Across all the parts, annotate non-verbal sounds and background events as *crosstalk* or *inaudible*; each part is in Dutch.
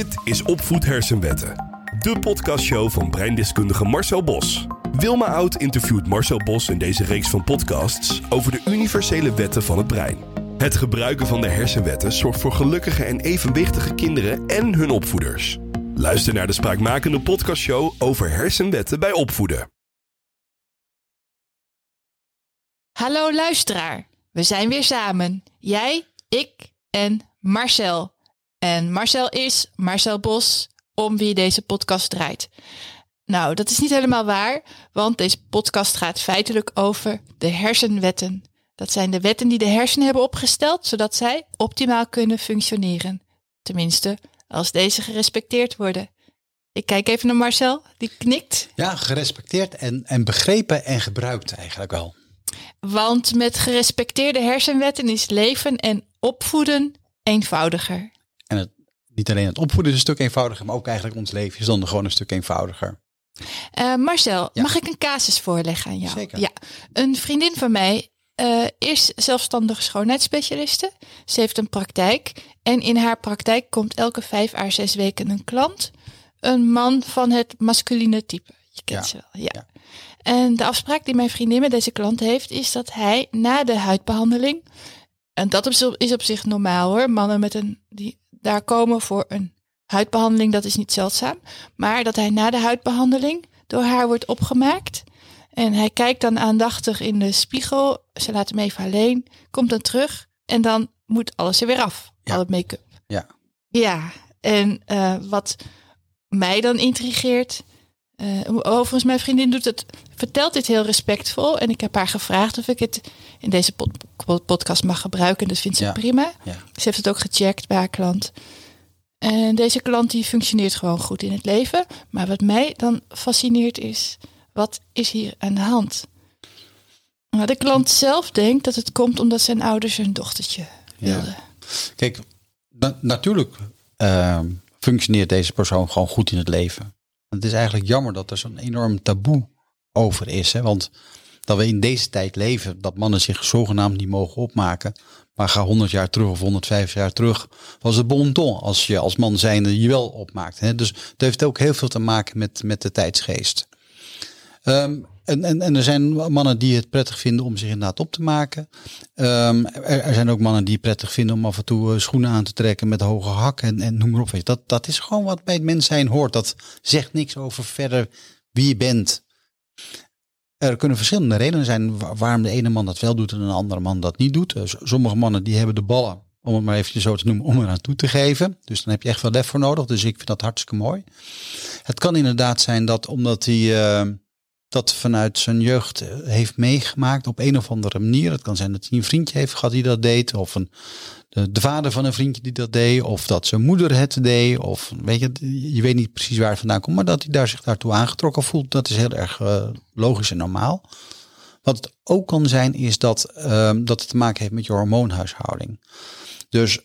Dit is Opvoed Hersenwetten, de podcastshow van breindeskundige Marcel Bos. Wilma Oud interviewt Marcel Bos in deze reeks van podcasts over de universele wetten van het brein. Het gebruiken van de hersenwetten zorgt voor gelukkige en evenwichtige kinderen en hun opvoeders. Luister naar de spraakmakende podcastshow over hersenwetten bij opvoeden. Hallo luisteraar, we zijn weer samen. Jij, ik en Marcel. En Marcel is Marcel Bos, om wie deze podcast draait. Nou, dat is niet helemaal waar, want deze podcast gaat feitelijk over de hersenwetten. Dat zijn de wetten die de hersenen hebben opgesteld, zodat zij optimaal kunnen functioneren. Tenminste, als deze gerespecteerd worden. Ik kijk even naar Marcel, die knikt. Ja, gerespecteerd en, en begrepen en gebruikt eigenlijk wel. Want met gerespecteerde hersenwetten is leven en opvoeden eenvoudiger. Niet alleen het opvoeden is een stuk eenvoudiger, maar ook eigenlijk ons leven is dan gewoon een stuk eenvoudiger. Uh, Marcel, mag ik een casus voorleggen aan jou? Zeker. Ja, een vriendin van mij uh, is zelfstandige schoonheidsspecialiste. Ze heeft een praktijk en in haar praktijk komt elke vijf à zes weken een klant. Een man van het masculine type. Je kent Ja. ze wel, ja. Ja. En de afspraak die mijn vriendin met deze klant heeft, is dat hij na de huidbehandeling, en dat is op zich normaal hoor, mannen met een, die daar komen voor een huidbehandeling, dat is niet zeldzaam, maar dat hij na de huidbehandeling door haar wordt opgemaakt. En hij kijkt dan aandachtig in de spiegel, ze laat hem even alleen, komt dan terug en dan moet alles er weer af, Ja. al het make-up. Ja. Ja, en eh, wat mij dan intrigeert. Eh, overigens, mijn vriendin doet het, vertelt dit heel respectvol. En ik heb haar gevraagd of ik het in deze pod- pod- podcast mag gebruiken. Dat vindt ze Ja. prima. Ja. Ze heeft het ook gecheckt bij haar klant. En deze klant die functioneert gewoon goed in het leven. Maar wat mij dan fascineert is, wat is hier aan de hand? Nou, de klant zelf denkt dat het komt omdat zijn ouders een dochtertje Ja. wilden. Kijk, na- natuurlijk ehm, functioneert deze persoon gewoon goed in het leven. Het is eigenlijk jammer dat er zo'n enorm taboe over is. Hè? Want dat we in deze tijd leven, dat mannen zich zogenaamd niet mogen opmaken. Maar ga 100 jaar terug of 150 jaar terug, was het bon ton als je als man zijnde je wel opmaakt. Hè? Dus het heeft ook heel veel te maken met, met de tijdsgeest. Ehm, en, en, en er zijn mannen die het prettig vinden om zich inderdaad op te maken. Ehm, er, zijn ook mannen die het prettig vinden om af en toe eh, schoenen aan te trekken met hoge hakken en, en noem maar op. Dat, dat is gewoon wat bij het mens zijn hoort. Dat zegt niks over verder wie je bent. Er kunnen verschillende redenen zijn wa- waarom de ene man dat wel doet en een andere man dat niet doet. Eh, Sommige mannen die hebben de ballen, om het maar even zo te noemen, om er naartoe te geven. Dus dan heb je echt wel lef voor nodig. Dus ik vind dat hartstikke mooi. Het kan inderdaad zijn dat omdat eh, dat vanuit zijn jeugd eh, heeft meegemaakt op een of andere manier. Het kan zijn dat hij een vriendje heeft gehad die dat deed. Of een, de, de vader van een vriendje die dat deed. Of dat zijn moeder het deed. Of weet je, je weet niet precies waar het vandaan komt. Maar dat hij daar zich daartoe aangetrokken voelt. Dat is heel erg eh, logisch en normaal. Wat het ook kan zijn is dat, ehm, dat het te maken heeft met je hormoonhuishouding. Dus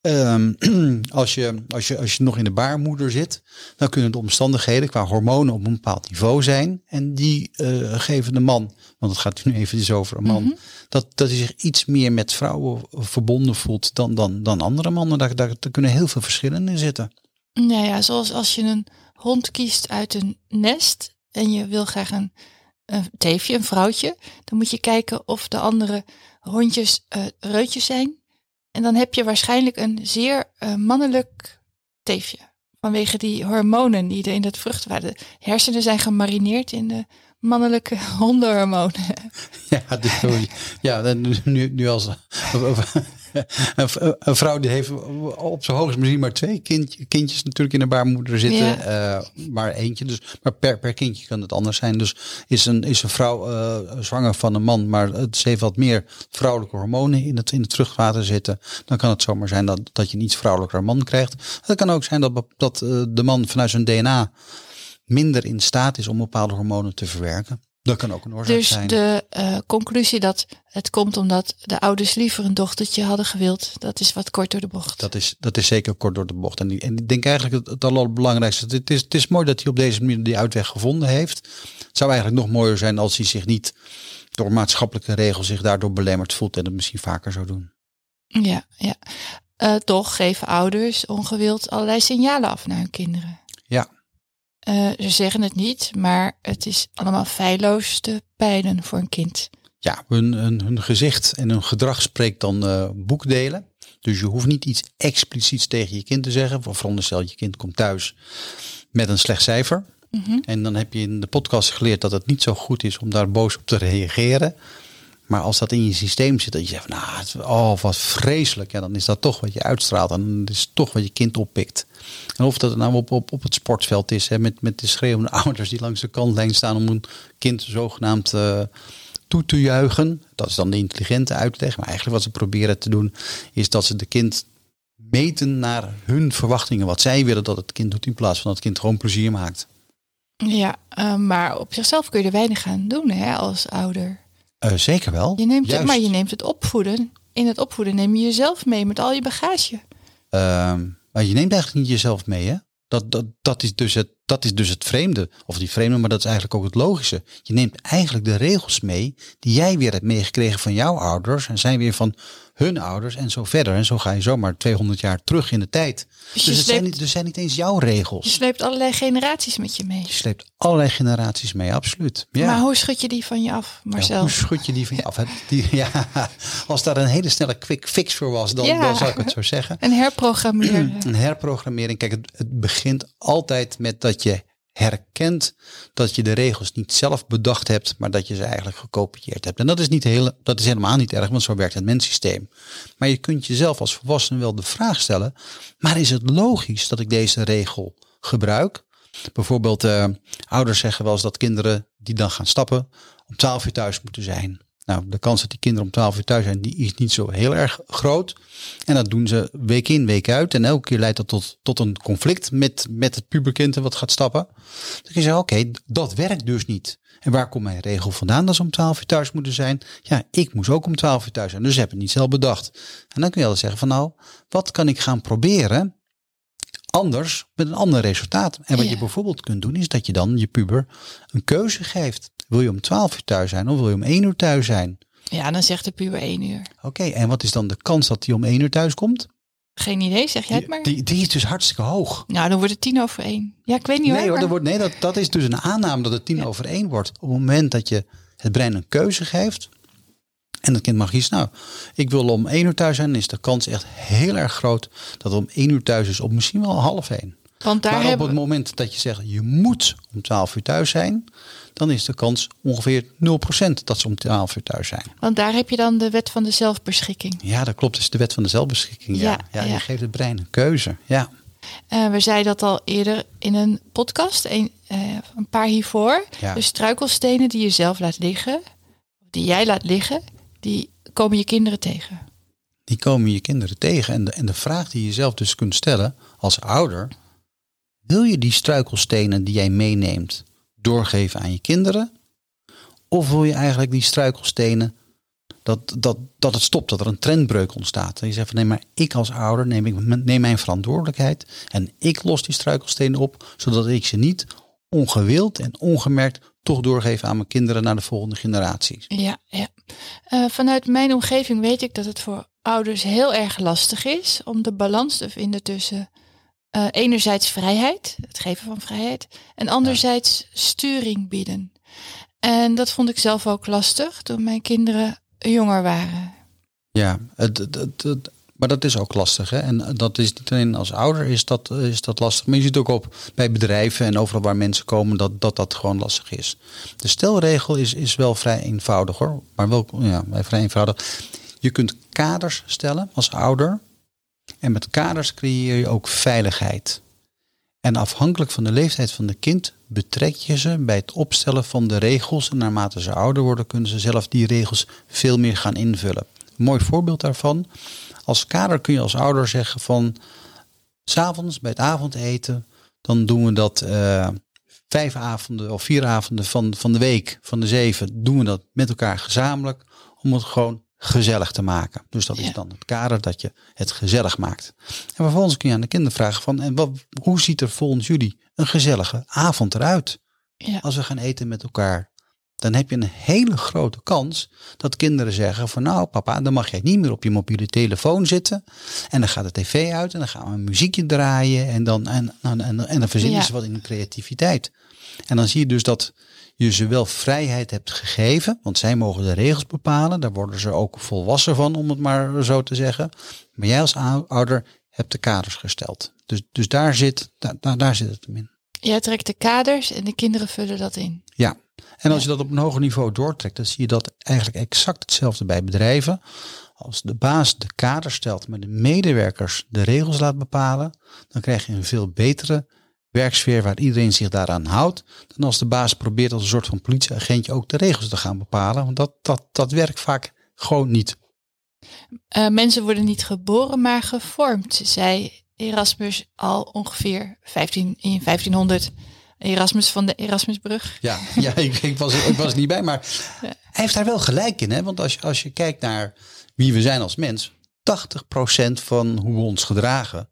ehm, *clears throat* als, je, als, je, als je nog in de baarmoeder zit, dan kunnen de omstandigheden qua hormonen op een bepaald niveau zijn. En die eh, geven de man, want het gaat nu even over een man, dat, dat hij zich iets meer met vrouwen verbonden voelt dan, dan, dan andere mannen. Daar, daar, daar kunnen heel veel verschillen in zitten. Nou ja, zoals als je een hond kiest uit een nest en je wil graag een, een teefje, een vrouwtje, dan moet je kijken of de andere hondjes eh, reutjes zijn. En dan heb je waarschijnlijk een zeer eh, mannelijk teefje. Vanwege die hormonen die er in dat vruchtwater. De hersenen zijn gemarineerd in de mannelijke *laughs* hondenhormonen. Ja, dus, ja nu, nu als *laughs* een, een vrouw die heeft op zijn hoogst misschien maar twee kindje, kindjes natuurlijk in de baarmoeder zitten, eh, maar eentje. Dus, maar per, per kindje kan het anders zijn. Dus is een, is een vrouw eh, zwanger van een man, maar het ze heeft wat meer vrouwelijke hormonen in het, in het vruchtwater zitten, dan kan het zomaar zijn dat, dat je een iets vrouwelijker man krijgt. Het kan ook zijn dat, dat eh, de man vanuit zijn DNA minder in staat is om bepaalde hormonen te verwerken. Dat kan ook een oorzaak Dus zijn. de eh, conclusie dat het komt omdat de ouders liever een dochtertje hadden gewild, dat is wat kort door de bocht. Dat is, dat is zeker kort door de bocht. En, en ik denk eigenlijk het, het allerbelangrijkste. Het is, het is mooi dat hij op deze manier die uitweg gevonden heeft. Het zou eigenlijk nog mooier zijn als hij zich niet door maatschappelijke regels zich daardoor belemmerd voelt en het misschien vaker zou doen. Ja, ja. eh, toch geven ouders ongewild allerlei signalen af naar hun kinderen. Ja. Eh, ze zeggen het niet, maar het is allemaal feilloos te peilen voor een kind. Ja, hun, hun, hun gezicht en hun gedrag spreekt dan eh, boekdelen. Dus je hoeft niet iets expliciets tegen je kind te zeggen. Veronderstel, je kind komt thuis met een slecht cijfer. Mhm. En dan heb je in de podcast geleerd dat het niet zo goed is om daar boos op te reageren. Maar als dat in je systeem zit, dat je zegt, nou, het- oh, wat vreselijk. Ja, dan is dat toch wat je uitstraalt. En dan is toch wat je kind oppikt. En of dat nou op, op, op het sportveld is, hè, met, met de schreeuwende *laughs* ouders die langs de kantlijn staan om een kind zogenaamd eh, toe te juichen. Dat is dan de intelligente uitleg. Maar eigenlijk wat ze proberen te doen, is dat ze de kind meten naar hun verwachtingen. Wat zij willen dat het kind doet, in plaats van dat het kind gewoon plezier maakt. Ja, eh, maar op zichzelf kun je er weinig aan doen hè, als ouder. Eh, zeker wel. Je neemt het, maar je neemt het opvoeden. In het opvoeden neem je jezelf mee met al je bagage. Ehm, maar je neemt eigenlijk niet jezelf mee, hè? Dat, dat, dat, is dus het, dat is dus het vreemde. Of die vreemde, maar dat is eigenlijk ook het logische. Je neemt eigenlijk de regels mee die jij weer hebt meegekregen van jouw ouders. En zijn weer van hun ouders en zo verder. En zo ga je zomaar 200 jaar terug in de tijd. Dus Dus, je het zijn, niet, dus zijn niet eens jouw Je regels. sleept allerlei generaties met je mee. Je sleept allerlei generaties mee, absoluut. Ja. Maar hoe schud je die van je af, Ja, Marcel? hoe schud je die van je af? Die, *laughs* ja, als daar een hele snelle quick fix voor was, dan, Ja. dan zou ik het zo zeggen. En herprogrammeren. *clears throat* Een herprogrammering. Kijk, het, het begint altijd met dat je herkent dat je de regels niet zelf bedacht hebt, maar dat je ze eigenlijk gekopieerd hebt. En dat is, niet heel, dat is helemaal niet erg, want zo werkt het menssysteem. Maar je kunt jezelf als volwassene wel de vraag stellen, maar is het logisch dat ik deze regel gebruik? Bijvoorbeeld, eh, ouders zeggen wel eens dat kinderen die dan gaan stappen om 12 uur thuis moeten zijn. Nou, de kans dat die kinderen om 12 uur thuis zijn, die is niet zo heel erg groot. En dat doen ze week in, week uit. En elke keer leidt dat tot, tot een conflict met, met het puberkind wat gaat stappen. Dan kun je zeggen, oké, dat werkt dus niet. En waar komt mijn regel vandaan dat ze om 12 uur thuis moeten zijn? Ja, ik moest ook om 12 uur thuis zijn. Dus heb ik het niet zelf bedacht. En dan kun je altijd zeggen van nou, wat kan ik gaan proberen anders met een ander resultaat. En wat Ja. je bijvoorbeeld kunt doen is dat je dan je puber een keuze geeft. Wil je om 12 uur thuis zijn of wil je om 1 uur thuis zijn? Ja, dan zegt de puber één uur. Oké, en wat is dan de kans dat hij om 1 uur thuis komt? Geen idee, zeg jij het maar. Die, die is dus hartstikke hoog. Nou, dan wordt het tien over één. Ja, ik weet niet Nee hoor. maar- dat, wordt, nee dat, dat is dus een aanname dat het tien Ja. over één wordt. Op het moment dat je het brein een keuze geeft. En het kind mag kiezen, nou, ik wil om één uur thuis zijn. Dan is de kans echt heel erg groot dat het om één uur thuis is. Of misschien wel half één. Want daar maar op hebben het moment dat je zegt, je moet om 12 uur thuis zijn. Dan is de kans ongeveer 0% dat ze om 12 uur thuis zijn. Want daar heb je dan de wet van de zelfbeschikking. Ja, dat klopt. Is de wet van de zelfbeschikking. Ja, Ja, je geeft het brein een keuze. Ja. Eh, we zeiden dat al eerder in een podcast, een, eh, een paar hiervoor. Ja. De struikelstenen die je zelf laat liggen, die jij laat liggen, die komen je kinderen tegen. die komen je kinderen tegen. En de, en de vraag die je zelf dus kunt stellen als ouder. Wil je die struikelstenen die jij meeneemt doorgeven aan je kinderen? Of wil je eigenlijk die struikelstenen dat, dat, dat het stopt, dat er een trendbreuk ontstaat? En je zegt van nee, maar ik als ouder neem, ik, neem mijn verantwoordelijkheid en ik los die struikelstenen op, zodat ik ze niet ongewild en ongemerkt toch doorgeef aan mijn kinderen naar de volgende generaties. Ja, ja. Eh, vanuit mijn omgeving weet ik dat het voor ouders heel erg lastig is om de balans te vinden tussen eh, enerzijds vrijheid, het geven van vrijheid, en anderzijds sturing bieden. En dat vond ik zelf ook lastig toen mijn kinderen jonger waren. Ja, het, het, het- het- maar dat is ook lastig. Hè? En dat is niet alleen als ouder is dat, is dat lastig. Maar je ziet ook op bij bedrijven en overal waar mensen komen dat dat, dat gewoon lastig is. De stelregel is, is wel vrij eenvoudig hoor. Maar wel ja, vrij eenvoudig. Je kunt kaders stellen als ouder. En met kaders creëer je ook veiligheid. En afhankelijk van de leeftijd van de kind betrek je ze bij het opstellen van de regels. En naarmate ze ouder worden, kunnen ze zelf die regels veel meer gaan invullen. Een mooi voorbeeld daarvan. Als kader kun je als ouder zeggen van... S'avonds bij het avondeten, dan doen we dat eh, vijf avonden of vier avonden van, van de week, van de zeven, doen we dat met elkaar gezamenlijk om het gewoon gezellig te maken. Dus dat Ja. is dan het kader dat je het gezellig maakt. En vervolgens kun je aan de kinderen vragen van, en wat, hoe ziet er volgens jullie een gezellige avond eruit? Ja. Als we gaan eten met elkaar. dan heb je een hele grote kans dat kinderen zeggen van nou papa, dan mag jij niet meer op je mobiele telefoon zitten. En dan gaat de tv uit en dan gaan we een muziekje draaien en dan, en, en, en, en dan verzinnen Ja. ze wat in de creativiteit. En dan zie je dus dat je ze wel vrijheid hebt gegeven, want zij mogen de regels bepalen. Daar worden ze ook volwassen van, om het maar zo te zeggen. Maar jij als ou- ouder hebt de kaders gesteld. Dus, dus daar, zit, daar, daar, daar zit het hem in. Jij trekt de kaders en de kinderen vullen dat in. Ja, en als je dat op een hoger niveau doortrekt, dan zie je dat eigenlijk exact hetzelfde bij bedrijven. Als de baas de kader stelt, maar de medewerkers de regels laat bepalen, dan krijg je een veel betere werksfeer waar iedereen zich daaraan houdt. Dan als de baas probeert als een soort van politieagentje ook de regels te gaan bepalen. Want dat, dat, dat werkt vaak gewoon niet. Eh, mensen worden niet geboren, maar gevormd, zei Erasmus al ongeveer 15, in 1500. Erasmus van de Erasmusbrug. Ja, *laughs* ja ik, ik, was, ik was er niet bij, maar *laughs* hij heeft daar wel gelijk in. Hè? Want als je, als je kijkt naar wie we zijn als mens, 80% van hoe we ons gedragen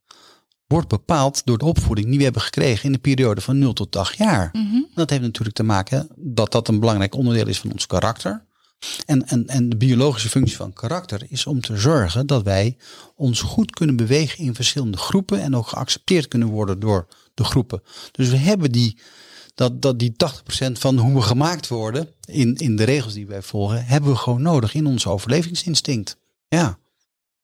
wordt bepaald door de opvoeding die we hebben gekregen in de periode van 0 tot 8 jaar. Mhm. Dat heeft natuurlijk te maken dat dat een belangrijk onderdeel is van ons karakter. En, en, en de biologische functie van karakter is om te zorgen dat wij ons goed kunnen bewegen in verschillende groepen en ook geaccepteerd kunnen worden door de groepen. Dus we hebben die, dat, dat die 80% van hoe we gemaakt worden in, in de regels die wij volgen, hebben we gewoon nodig in ons overlevingsinstinct. Ja.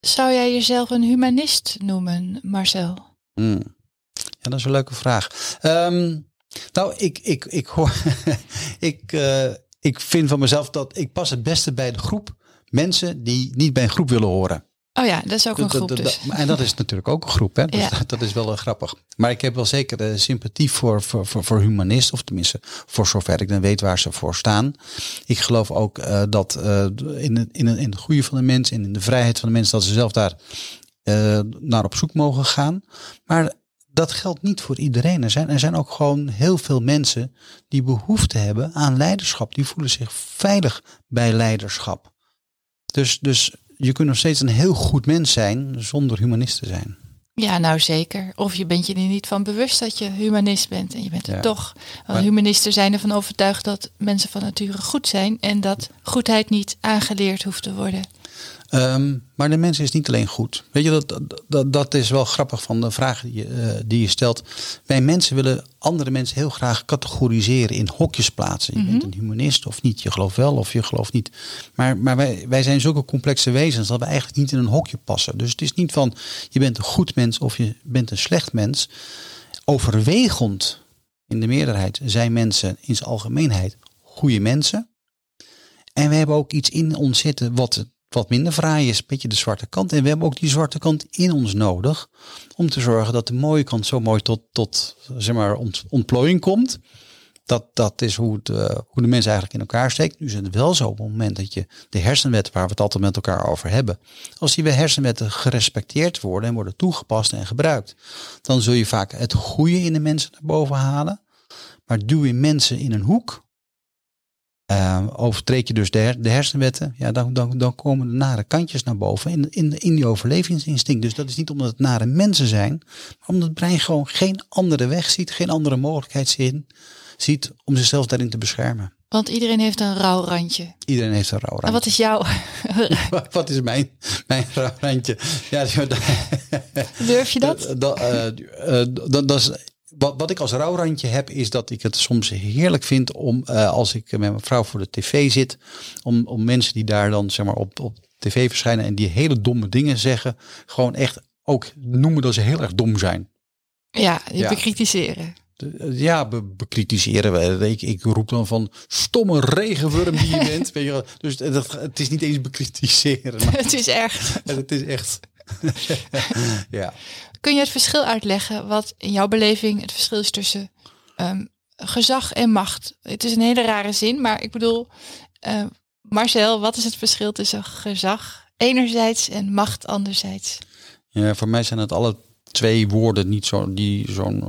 Zou jij jezelf een humanist noemen, Marcel? Hmm. Ja, dat is een leuke vraag. Ehm, nou, ik, ik, ik hoor. *laughs* ik, eh, ik vind van mezelf dat ik pas het beste bij de groep mensen die niet bij een groep willen horen. Oh ja, dat is ook een groep dat- dus. en dat is *laughs* natuurlijk ook een groep, hè? Dus Ja. dat, dat is wel eh, grappig. Maar ik heb wel zeker eh, sympathie voor, voor, voor, voor humanisten, of tenminste voor zover ik dan weet waar ze voor staan. Ik geloof ook eh, dat eh, in, het, in, in het goede van de mens en in de vrijheid van de mens, dat ze zelf daar eh, naar op zoek mogen gaan. Maar dat geldt niet voor iedereen. Er zijn, er zijn ook gewoon heel veel mensen die behoefte hebben aan leiderschap. Die voelen zich veilig bij leiderschap. Dus, dus je kunt nog steeds een heel goed mens zijn zonder humanist te zijn. Ja, nou zeker. Of je bent je er niet van bewust dat je humanist bent en je bent het Ja. toch. Want Maar- humanisten zijn ervan overtuigd dat mensen van nature goed zijn en dat goedheid niet aangeleerd hoeft te worden. Ehm, maar de mens is niet alleen goed. Weet je, dat, dat, dat is wel grappig van de vraag die je, eh, die je stelt. Wij mensen willen andere mensen heel graag categoriseren, in hokjes plaatsen. Je bent een humanist of niet, je gelooft wel of je gelooft niet. Maar, maar wij, wij zijn zulke complexe wezens dat we eigenlijk niet in een hokje passen. Dus het is niet van je bent een goed mens of je bent een slecht mens. Overwegend in de meerderheid zijn mensen in zijn algemeenheid goede mensen. En we hebben ook iets in ons zitten wat, wat minder fraai is, een beetje de zwarte kant. En we hebben ook die zwarte kant in ons nodig om te zorgen dat de mooie kant zo mooi tot, tot zeg maar, ont, ontplooiing komt. Dat, dat is hoe, het, eh, hoe de mens eigenlijk in elkaar steekt. Nu is het wel zo op het moment dat je de hersenwetten, waar we het altijd met elkaar over hebben, als die hersenwetten gerespecteerd worden en worden toegepast en gebruikt, dan zul je vaak het goede in de mensen naar boven halen. Maar duw je mensen in een hoek, eh, overtreed je dus de, her- de hersenwetten, ja, dan, dan, dan komen de nare kantjes naar boven in, in, in die overlevingsinstinct. Dus dat is niet omdat het nare mensen zijn, maar omdat het brein gewoon geen andere weg ziet, geen andere mogelijkheid ziet om zichzelf daarin te beschermen. Want iedereen heeft een rauw randje. Iedereen heeft een rouw En wat is jouw? *laughs* Wat is mijn, mijn randje? Ja, *laughs* Durf je dat? Dat, dat, eh, eh, dat, dat is, wat, wat ik als rouwrandje heb, is dat ik het soms heerlijk vind om, eh, als ik met mijn vrouw voor de tv zit, om, om mensen die daar dan zeg maar, op, op tv verschijnen en die hele domme dingen zeggen, gewoon echt ook noemen dat ze heel erg dom zijn. Ja, je Ja. bekritiseren. Ja, be- bekritiseren we. Ik, ik roep dan van stomme regenworm die je *laughs* bent. Weet je. Dus dat, het is niet eens bekritiseren. *laughs* Maar Het is erg. *laughs* het is echt. ja. Kun je het verschil uitleggen wat in jouw beleving het verschil is tussen ehm, gezag en macht? Het is een hele rare zin, maar ik bedoel, eh, Marcel, wat is het verschil tussen gezag enerzijds en macht anderzijds? Ja, voor mij zijn het alle twee woorden niet zo, die zo'n eh,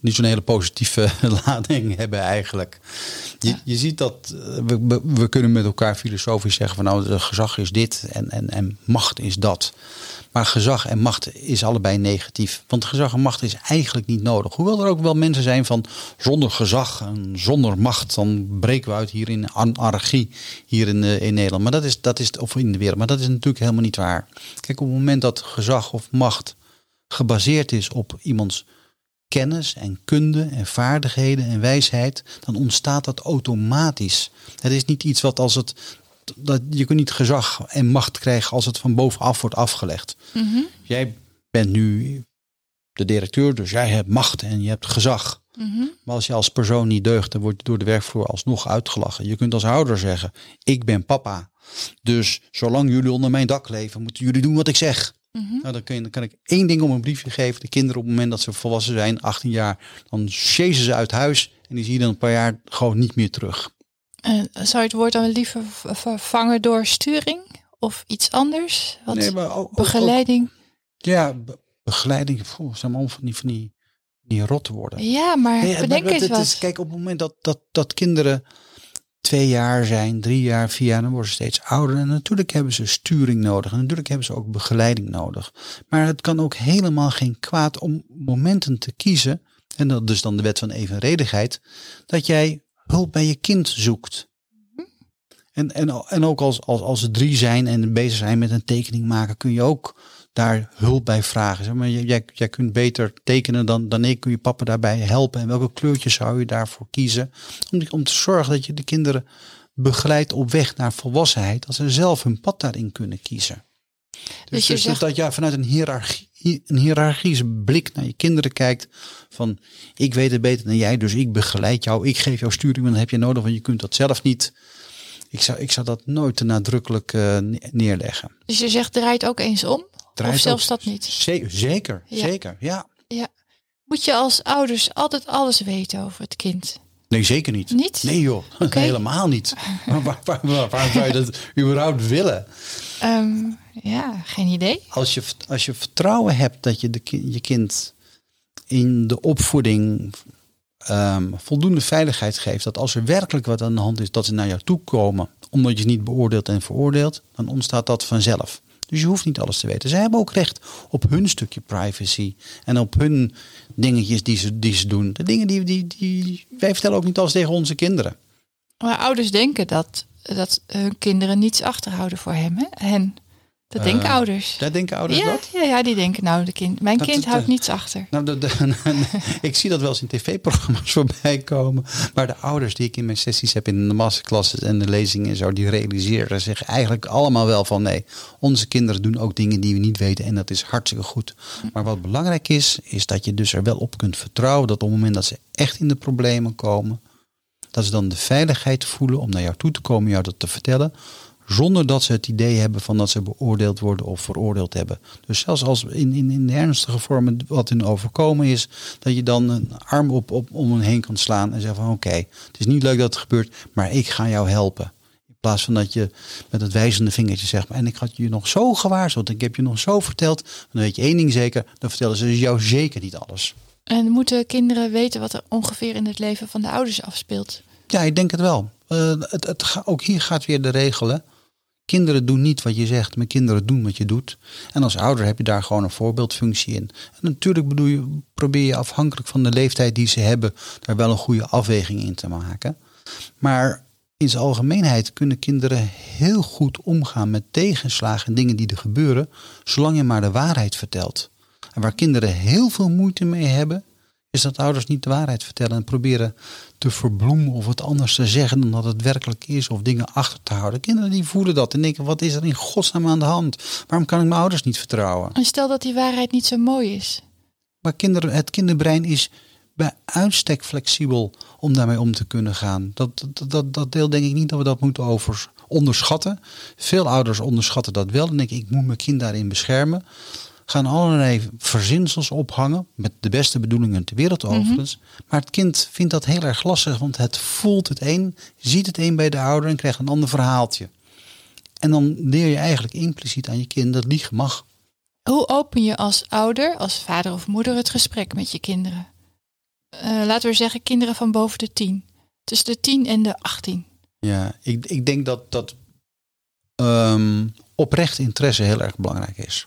niet zo'n hele positieve *laughs* lading hebben eigenlijk. Je, je ziet dat eh, we, we, kunnen met elkaar filosofisch zeggen van nou, de gezag is dit en, en, en macht is dat. Maar gezag en macht is allebei negatief. Want gezag en macht is eigenlijk niet nodig. Hoewel er ook wel mensen zijn van zonder gezag en zonder macht, dan breken we uit hier in anarchie hier in, eh, in Nederland. Maar dat is, dat is, of in de wereld. Maar dat is natuurlijk helemaal niet waar. Kijk, op het moment dat gezag of macht gebaseerd is op iemands kennis en kunde en vaardigheden en wijsheid, dan ontstaat dat automatisch. Het is niet iets wat als het dat je kunt niet gezag en macht krijgen als het van bovenaf wordt afgelegd. Mhm. Jij bent nu de directeur, dus jij hebt macht en je hebt gezag. Mhm. Maar als je als persoon niet deugt, dan word je door de werkvloer alsnog uitgelachen. Je kunt als ouder zeggen, ik ben papa. Dus zolang jullie onder mijn dak leven, moeten jullie doen wat ik zeg. Mhm. Nou, dan, kun je, dan kan ik één ding om een briefje geven. De kinderen op het moment dat ze volwassen zijn, 18 jaar, dan chasen ze uit huis. En die zie je dan een paar jaar gewoon niet meer terug. En zou je het woord dan liever vervangen door sturing of iets anders? Wat Nee, maar ook- ook- begeleiding? Ja, be- begeleiding. Poeh, zijn allemaal van die, van die, die rotte worden. Ja, maar bedenk maar eens het wat. is- kijk, op het moment dat, dat, dat kinderen twee jaar zijn, drie jaar, vier jaar, dan worden ze steeds ouder. En natuurlijk hebben ze sturing nodig. En natuurlijk hebben ze ook begeleiding nodig. Maar het kan ook helemaal geen kwaad om momenten te kiezen. En dat is dan de wet van evenredigheid. Dat jij hulp bij je kind zoekt. En, en, en ook als, als, als ze drie zijn en bezig zijn met een tekening maken, kun je ook daar hulp bij vragen. Zeg maar, jij, jij kunt beter tekenen dan, dan ik. Kun je papa daarbij helpen? En welke kleurtjes zou je daarvoor kiezen? Om, om te zorgen dat je de kinderen begeleidt op weg naar volwassenheid. Dat ze zelf hun pad daarin kunnen kiezen. Dus, Dus je dus zegt- dat je vanuit een hiërarchie, een hiërarchische blik naar je kinderen kijkt. Van ik weet het beter dan jij, dus ik begeleid jou. Ik geef jou sturing, want dat heb je nodig, want je kunt dat zelf niet. Ik zou, ik zou dat nooit te nadrukkelijk eh, ne- neerleggen. Dus je zegt draait ook eens om? Of zelfs ook- dat niet? Ze- zeker, Ja. zeker, ja. Moet je als ouders altijd alles weten over het kind? Nee, zeker niet. Niet? Nee joh, *laughs* helemaal niet. *laughs* Maar waar, waar, waar, waar zou je dat *laughs* überhaupt willen? Ehm, ja, geen idee. Als je, als je vertrouwen hebt dat je de, je kind in de opvoeding ehm, voldoende veiligheid geeft. Dat als er werkelijk wat aan de hand is, dat ze naar jou toe komen. Omdat je niet beoordeelt en veroordeelt. Dan ontstaat dat vanzelf. Dus je hoeft niet alles te weten. Ze hebben ook recht op hun stukje privacy. En op hun dingetjes die ze, die ze doen. De dingen die, die, die wij vertellen ook niet alles tegen onze kinderen. Maar ouders denken dat, dat hun kinderen niets achterhouden voor hem. Hè? Hen. Dat denken Eh, ouders. Daar denken ouders Ja, dat? ja, ja, die denken nou, de kind, mijn Dat kind het, houdt niets achter. Nou, de, de- *laughs* ik zie dat wel eens in tv-programma's *laughs* voorbij komen. Maar de ouders die ik in mijn sessies heb in de masterclasses en de lezingen en zo, die realiseren zich eigenlijk allemaal wel van nee, onze kinderen doen ook dingen die we niet weten en dat is hartstikke goed. Maar wat belangrijk is, is dat je dus er wel op kunt vertrouwen dat op het moment dat ze echt in de problemen komen, dat ze dan de veiligheid voelen om naar jou toe te komen, jou dat te vertellen. Zonder dat ze het idee hebben van dat ze beoordeeld worden of veroordeeld hebben. Dus zelfs als in, in, in de ernstige vormen wat hun overkomen is, dat je dan een arm op, op, om hen heen kan slaan en zeggen van oké, het is niet leuk dat het gebeurt, maar ik ga jou helpen. In plaats van dat je met het wijzende vingertje zegt, en ik had je nog zo gewaarschuwd, ik heb je nog zo verteld, dan weet je één ding zeker, dan vertellen ze jou zeker niet alles. En moeten kinderen weten wat er ongeveer in het leven van de ouders afspeelt? Ja, ik denk het wel. Eh, het, het, ook hier gaat weer de regel. Kinderen doen niet wat je zegt, maar kinderen doen wat je doet. En als ouder heb je daar gewoon een voorbeeldfunctie in. En natuurlijk bedoel je, probeer je afhankelijk van de leeftijd die ze hebben, daar wel een goede afweging in te maken. Maar in zijn algemeenheid kunnen kinderen heel goed omgaan met tegenslagen en dingen die er gebeuren, zolang je maar de waarheid vertelt. En waar kinderen heel veel moeite mee hebben, is dat ouders niet de waarheid vertellen en proberen te verbloemen of het anders te zeggen dan dat het werkelijk is of dingen achter te houden. Kinderen die voelen dat en denken, wat is er in godsnaam aan de hand? Waarom kan ik mijn ouders niet vertrouwen? En stel dat die waarheid niet zo mooi is. Maar kinderen, het kinderbrein is bij uitstek flexibel om daarmee om te kunnen gaan. Dat, dat, dat, dat deel denk ik niet dat we dat moeten over onderschatten. Veel ouders onderschatten dat wel en denken ik moet mijn kind daarin beschermen. Gaan allerlei verzinsels ophangen met de beste bedoelingen ter wereld overigens. Maar het kind vindt dat heel erg lastig, want het voelt het een, ziet het een bij de ouder en krijgt een ander verhaaltje. En dan leer je eigenlijk impliciet aan je kind dat liegen mag. Hoe open je als ouder, als vader of moeder, het gesprek met je kinderen? eh, laten we zeggen, kinderen van boven de 10. Tussen de 10 en de 18. Ja, ik, ik denk dat dat ehm, oprecht interesse heel erg belangrijk is.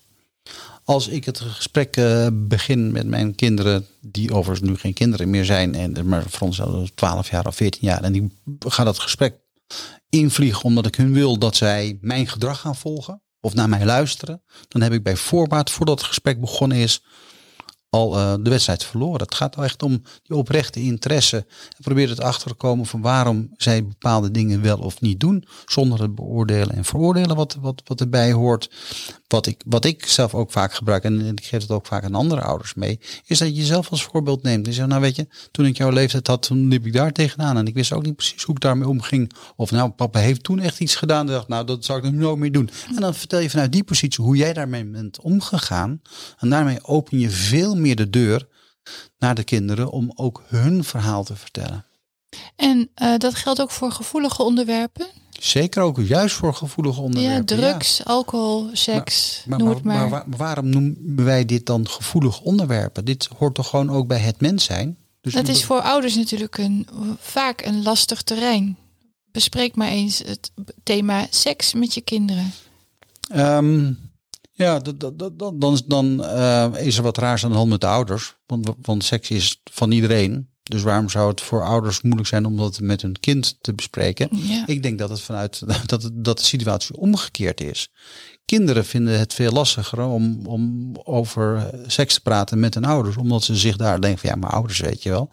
Als ik het gesprek eh, begin met mijn kinderen, die overigens nu geen kinderen meer zijn, en, maar voor ons al 12 jaar of 14 jaar, en die gaan dat gesprek invliegen omdat ik hun wil dat zij mijn gedrag gaan volgen of naar mij luisteren, dan heb ik bij voorbaat, voordat het gesprek begonnen is, al uh, de wedstrijd verloren. Het gaat echt om die oprechte interesse. En probeer het achter te komen van waarom zij bepaalde dingen wel of niet doen. Zonder het beoordelen en veroordelen wat, wat, wat erbij hoort. Wat ik, wat ik zelf ook vaak gebruik, en ik geef het ook vaak aan andere ouders mee, is dat je jezelf als voorbeeld neemt. En zegt, nou weet je, toen ik jouw leeftijd had, toen liep ik daar tegenaan. En ik wist ook niet precies hoe ik daarmee omging. Of nou, papa heeft toen echt iets gedaan. En dacht, nou, dat zou ik nu nooit meer doen. En dan vertel je vanuit die positie hoe jij daarmee bent omgegaan. En daarmee open je veel meer de deur naar de kinderen om ook hun verhaal te vertellen. En uh, dat geldt ook voor gevoelige onderwerpen? Zeker ook juist voor gevoelige onderwerpen. Ja, drugs, alcohol, seks, maar, noem maar, het maar. maar. waarom noemen wij dit dan gevoelige onderwerpen? Dit hoort toch gewoon ook bij het mens zijn? Dus dat is voor ouders natuurlijk een, vaak een lastig terrein. Bespreek maar eens het thema seks met je kinderen. Um, ja, dan, dan uh, is er wat raars aan de hand met de ouders. Want, want seks is van iedereen. Dus waarom zou het voor ouders moeilijk zijn om dat met hun kind te bespreken? Ja. Ik denk dat het vanuit *laughs* dat, het, dat de situatie omgekeerd is. Kinderen vinden het veel lastiger om, om over seks te praten met hun ouders, omdat ze zich daar denken van ja, mijn ouders weet je wel.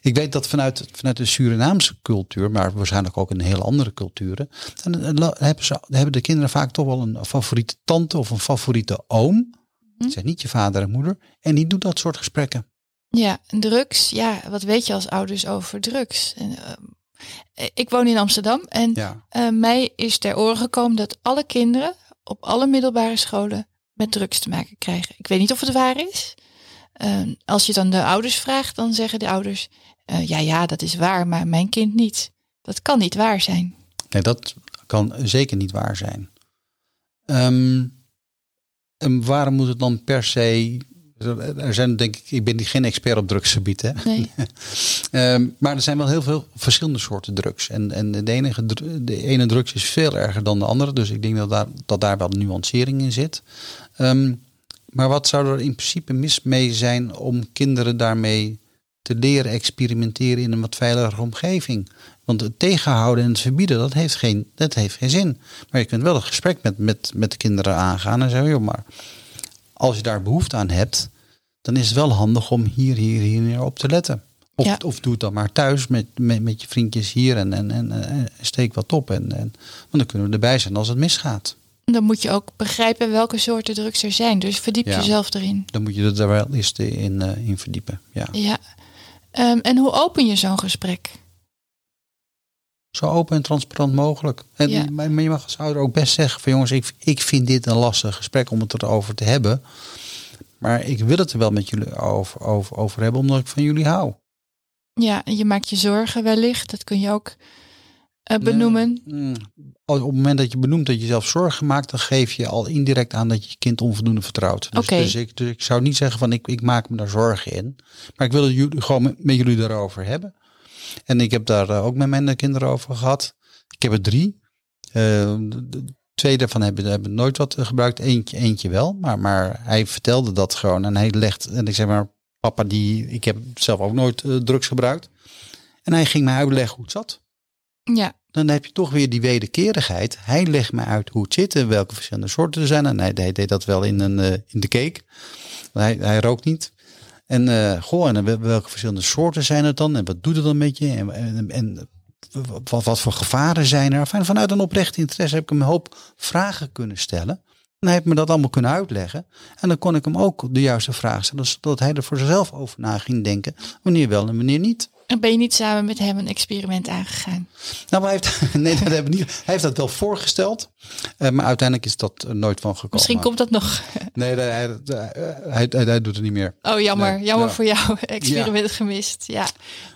Ik weet dat vanuit, vanuit de Surinaamse cultuur, maar waarschijnlijk ook in hele andere culturen, dan hebben, ze, hebben de kinderen vaak toch wel een favoriete tante of een favoriete oom. Hm? Zeg niet je vader en moeder. En die doet dat soort gesprekken. Ja, drugs. Ja, wat weet je als ouders over drugs? En, uh, ik woon in Amsterdam en Ja. uh, mij is ter oren gekomen dat alle kinderen op alle middelbare scholen met drugs te maken krijgen. Ik weet niet of het waar is. Uh, als je dan de ouders vraagt, dan zeggen de ouders: uh, ja, ja, dat is waar, maar mijn kind niet. Dat kan niet waar zijn. Nee, dat kan zeker niet waar zijn. Um, en waarom moet het dan per se. Er zijn denk ik, ik ben geen expert op drugsgebied. Hè? Nee. um, *laughs* maar er zijn wel heel veel verschillende soorten drugs. En, en de, enige, de ene drugs is veel erger dan de andere. Dus ik denk dat daar, dat daar wel nuancering in zit. Um, maar wat zou er in principe mis mee zijn om kinderen daarmee te leren experimenteren in een wat veiligere omgeving? Want het tegenhouden en het verbieden, dat heeft geen, dat heeft geen zin. Maar je kunt wel een gesprek met, met, met de kinderen aangaan en zeggen, joh, maar als je daar behoefte aan hebt, dan is het wel handig om hier, hier, hier op te letten. Of, Ja. of doe het dan maar thuis met, met, met je vriendjes hier en, en, en, en steek wat op. En, en, want dan kunnen we erbij zijn als het misgaat. Dan moet je ook begrijpen welke soorten drugs er zijn. Dus verdiep Ja. jezelf erin. Dan moet je er daar wel eens in, uh, in verdiepen. Ja. Ja. Um, en hoe open je zo'n gesprek? Zo open en transparant mogelijk. En, Ja. maar, je mag als ouder ook best zeggen van jongens, ik, ik vind dit een lastig gesprek om het erover te hebben. Maar ik wil het er wel met jullie over, over, over hebben, omdat ik van jullie hou. Ja, en je maakt je zorgen wellicht. Dat kun je ook uh, benoemen. Mm. Op het moment dat je benoemt dat je zelf zorgen maakt, dan geef je al indirect aan dat je je kind onvoldoende vertrouwt. Dus, dus, ik, dus ik zou niet zeggen van ik, ik maak me daar zorgen in. Maar ik wil het jullie, gewoon met, met jullie daarover hebben. En ik heb daar uh, ook met mijn kinderen over gehad. Ik heb er drie. Uh, de, twee daarvan hebben, hebben nooit wat gebruikt. Eentje, eentje wel. Maar, maar hij vertelde dat gewoon. En hij legt. En ik zeg maar, papa, die, ik heb zelf ook nooit drugs gebruikt. En hij ging mij uitleggen hoe het zat. Ja. Dan heb je toch weer die wederkerigheid. Hij legt mij uit hoe het zit en welke verschillende soorten er zijn. En hij, hij deed dat wel in, een, in de cake. Hij, hij rookt niet. En uh, goh, en welke verschillende soorten zijn het dan? En wat doet het dan met je? En, en, wat, wat, voor gevaren zijn er? Enfin, vanuit een oprecht interesse heb ik hem een hoop vragen kunnen stellen. En hij heeft me dat allemaal kunnen uitleggen. En dan kon ik hem ook de juiste vraag stellen, zodat hij er voor zichzelf over na ging denken. Wanneer wel en wanneer niet. En ben je niet samen met hem een experiment aangegaan? Nou, maar hij heeft, *laughs* nee, dat hebben niet. Hij heeft dat wel voorgesteld, uh, maar uiteindelijk is dat er nooit van gekomen. Misschien komt dat nog. Nee, hij, hij, hij, hij doet het niet meer. Oh, jammer. Nee, jammer ja. voor jou. *laughs* Experiment ja. gemist. Ja.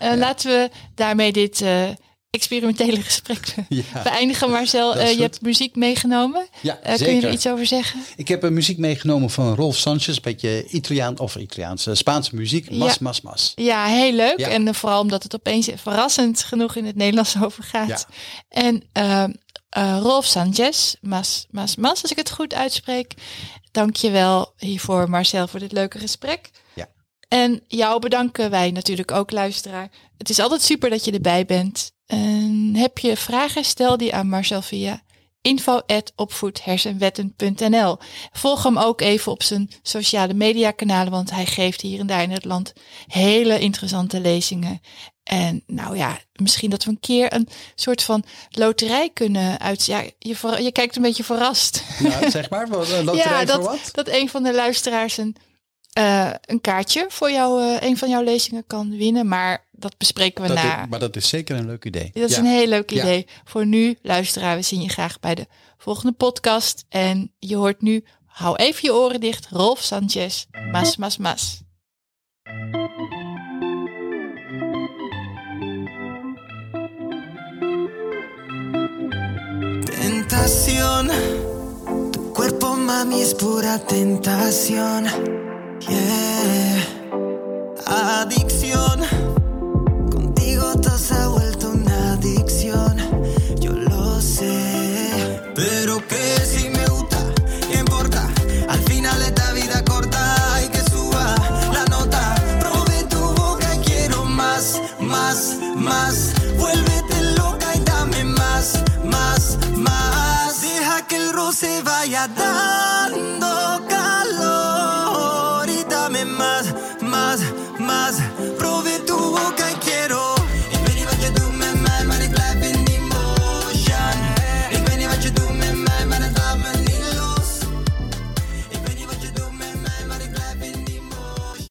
Uh, ja. Laten we daarmee dit uh, experimentele gesprek Ja. *laughs* beëindigen. Marcel, Eh, je hebt muziek meegenomen. Ja, Eh, kun je er iets over zeggen? Ik heb een muziek meegenomen van Rolf Sanchez, een beetje Italiaan of Italiaanse Spaanse muziek. Mas, Ja. mas, mas. Ja, heel leuk. Ja. En eh, vooral omdat het opeens verrassend genoeg in het Nederlands *laughs* overgaat. Ja. En eh, eh, Rolf Sanchez, Mas, Mas, Mas, als ik het goed uitspreek. Dank je wel hiervoor, Marcel, voor dit leuke gesprek. Ja. En jou bedanken wij natuurlijk ook, luisteraar. Het is altijd super dat je erbij bent. En heb je vragen, stel die aan Marcel via info.opvoedhersenwetten.nl Volg hem ook even op zijn sociale media kanalen, want hij geeft hier en daar in het land hele interessante lezingen. En nou ja, misschien dat we een keer een soort van loterij kunnen uit. Ja, je, je kijkt een beetje verrast. Nou, zeg maar, loterij *laughs* ja, dat, voor wat? dat een van de luisteraars een, eh, een kaartje voor jou, eh, een van jouw lezingen kan winnen. Maar dat bespreken we Dat na. is, maar dat is zeker een leuk idee. Dat is Ja. een heel leuk Ja. idee. Voor nu, luisteraar, we zien je graag bij de volgende podcast. En je hoort nu, hou even je oren dicht, Rolf Sanchez, Mas, Mas, Mas. Tentación, tu cuerpo mami es pura tentación. 夜